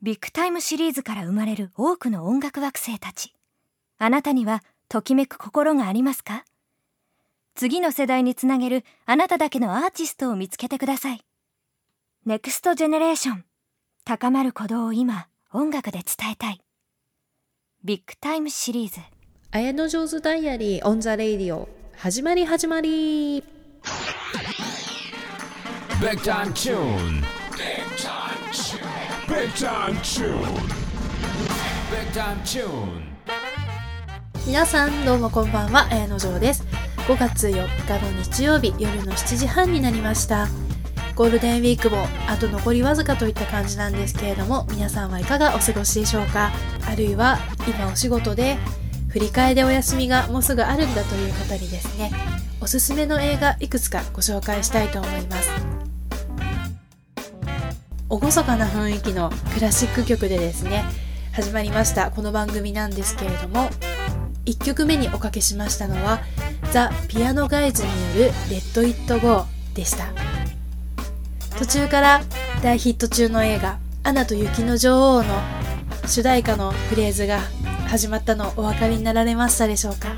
Big Time Series から生まれる多くの音楽惑星たち。あなたにはときめく心がありますか？次の世代につなげるあなただけのアーティストを見つけてください。 next generation。高まる鼓動を今、音楽で伝えたい。 Big Time Series。 Ayanojo's Diary on the radio 始まり始まり Big time tune. Big time tune. Big time tune. Big time tune. 皆さんどうもこんばんは。綾野上です。5月4日の日曜日夜の7時半になりました。ゴールデンウィークもあと残りわずかといった感じなんですけれども皆さんはいかがお過ごしでしょうか？あるいは今お仕事で振り替えでお休みがもうすぐあるんだという方にですねおすすめの映画いくつかご紹介したいと思います。厳かな雰囲気のクラシック曲でですね始まりました。この番組なんですけれども1曲目におかけしましたのはザ・ピアノガイズによる「レッド・イット・ゴー」でした。途中から大ヒット中の映画「アナと雪の女王」の主題歌のフレーズが始まったのお分かりになられましたでしょうか。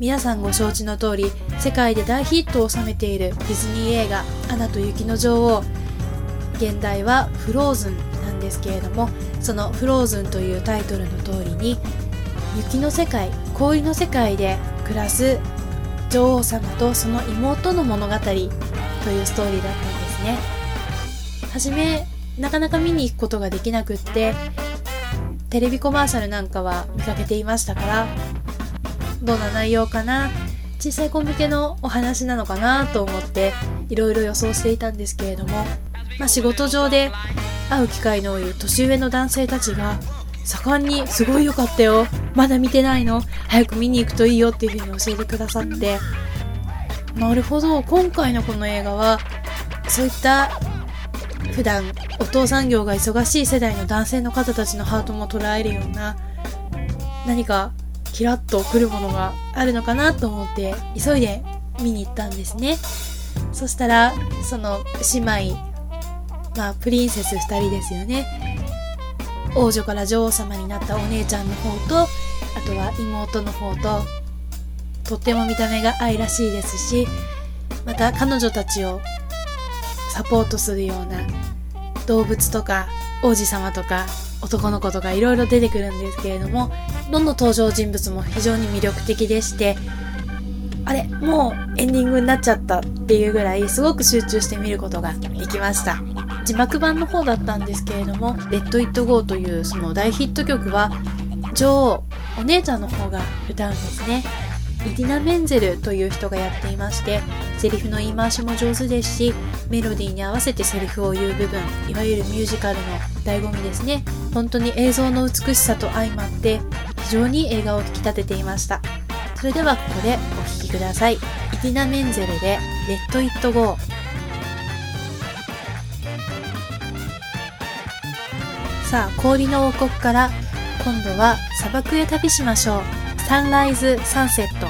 皆さんご承知の通り世界で大ヒットを収めているディズニー映画「アナと雪の女王」現代は「フローズン」なんですけれどもその「フローズン」というタイトルの通りに雪の世界氷の世界で暮らす女王様とその妹の物語というストーリーだったんですね。はじめなかなか見に行くことができなくってテレビコマーシャルなんかは見かけていましたからどんな内容かな小さい子向けのお話なのかなと思っていろいろ予想していたんですけれども、まあ、仕事上で会う機会の多い年上の男性たちが盛んにすごい良かったよ。まだ見てないの。早く見に行くといいよっていうふうに教えてくださって。なるほど。今回のこの映画はそういった普段お父さん業が忙しい世代の男性の方たちのハートも捉えるような何かキラッとくるものがあるのかなと思って急いで見に行ったんですね。そしたらその姉妹まあプリンセス2人ですよね。王女から女王様になったお姉ちゃんの方とあとは妹の方ととっても見た目が愛らしいですしまた彼女たちをサポートするような動物とか王子様とか男の子とかいろいろ出てくるんですけれどもどの登場人物も非常に魅力的でしてあれもうエンディングになっちゃったっていうぐらいすごく集中して見ることができました。字幕版の方だったんですけれども「レッド・イット・ゴー」というその大ヒット曲は女王お姉ちゃんの方が歌うんですね。イディナ・メンゼルという人がやっていましてセリフの言い回しも上手ですしメロディーに合わせてセリフを言う部分いわゆるミュージカルの醍醐味ですね。本当に映像の美しさと相まって非常に映画を引き立てていました。それではここでお聴きください。イディナ・メンゼルで「レッド・イット・ゴー」さあ氷の王国から今度は砂漠へ旅しましょうサンライズ・サンセット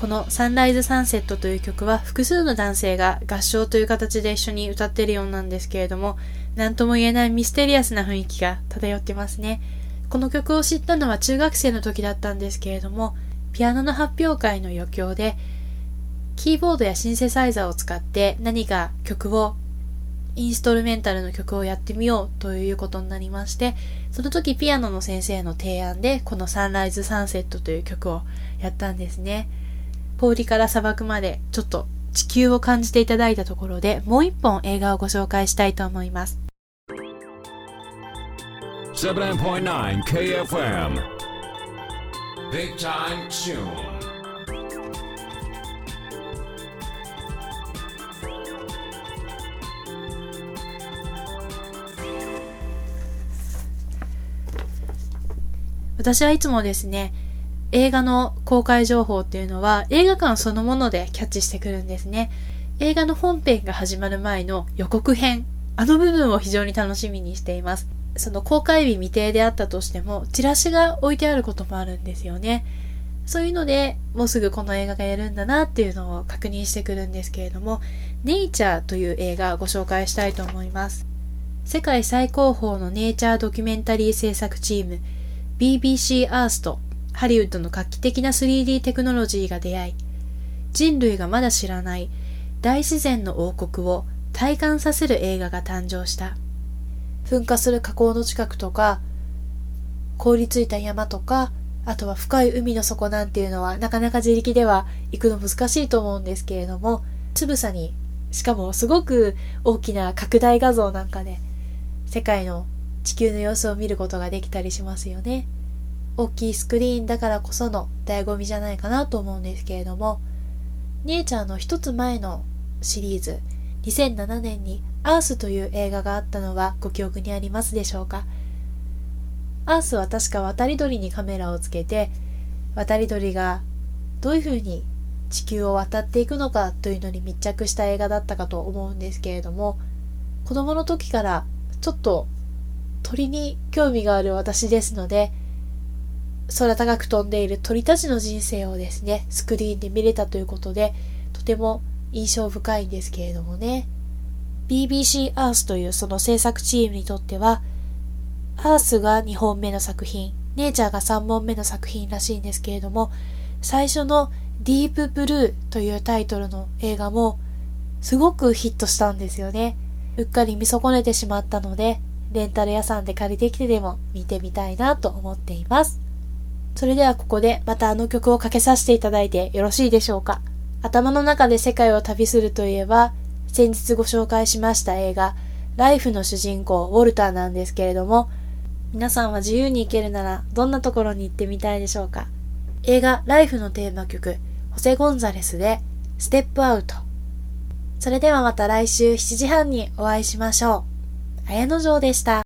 このサンライズサンセットという曲は複数の男性が合唱という形で一緒に歌ってるようなんですけれども、何とも言えないミステリアスな雰囲気が漂ってますね。この曲を知ったのは中学生の時だったんですけれども、ピアノの発表会の余興で、キーボードやシンセサイザーを使って何か曲を、インストルメンタルの曲をやってみようということになりまして、その時ピアノの先生の提案でこのサンライズサンセットという曲をやったんですね。氷から砂漠までちょっと地球を感じていただいたところでもう一本映画をご紹介したいと思います。79.9 KFM. Big time tune. 私はいつもですね、映画の公開情報っていうのは映画館そのものでキャッチしてくるんですね。映画の本編が始まる前の予告編、あの部分を非常に楽しみにしています。その公開日未定であったとしても、チラシが置いてあることもあるんですよね。そういうので、もうすぐこの映画がやるんだなっていうのを確認してくるんですけれども、ネイチャーという映画をご紹介したいと思います。世界最高峰のネイチャードキュメンタリー制作チーム、BBC アースとハリウッドの画期的な 3D テクノロジーが出会い、人類がまだ知らない大自然の王国を体感させる映画が誕生した。噴火する火口の近くとか、凍りついた山とか、あとは深い海の底なんていうのはなかなか自力では行くの難しいと思うんですけれども、つぶさに、しかもすごく大きな拡大画像なんかで、世界の地球の様子を見ることができたりしますよね。大きいスクリーンだからこその醍醐味じゃないかなと思うんですけれども、ネイチャーの一つ前のシリーズ、2007年にアースという映画があったのはご記憶にありますでしょうか？アースは確か渡り鳥にカメラをつけて渡り鳥がどういうふうに地球を渡っていくのかというのに密着した映画だったかと思うんですけれども子供の時からちょっと鳥に興味がある私ですので空高く飛んでいる鳥たちの人生をですねスクリーンで見れたということでとても印象深いんですけれどもね BBC アースというその制作チームにとってはアースが2本目の作品、ネイチャーが3本目の作品らしいんですけれども、最初のディープブルーというタイトルの映画もすごくヒットしたんですよね。うっかり見損ねてしまったので、レンタル屋さんで借りてきてでも見てみたいなと思っています。それではここでまたあの曲をかけさせていただいてよろしいでしょうか。頭の中で世界を旅するといえば、先日ご紹介しました映画、ライフの主人公、ウォルターなんですけれども、皆さんは自由に行けるならどんなところに行ってみたいでしょうか？映画ライフのテーマ曲、ホセ・ゴンザレスでステップアウト。それではまた来週7時半にお会いしましょう。綾野城でした。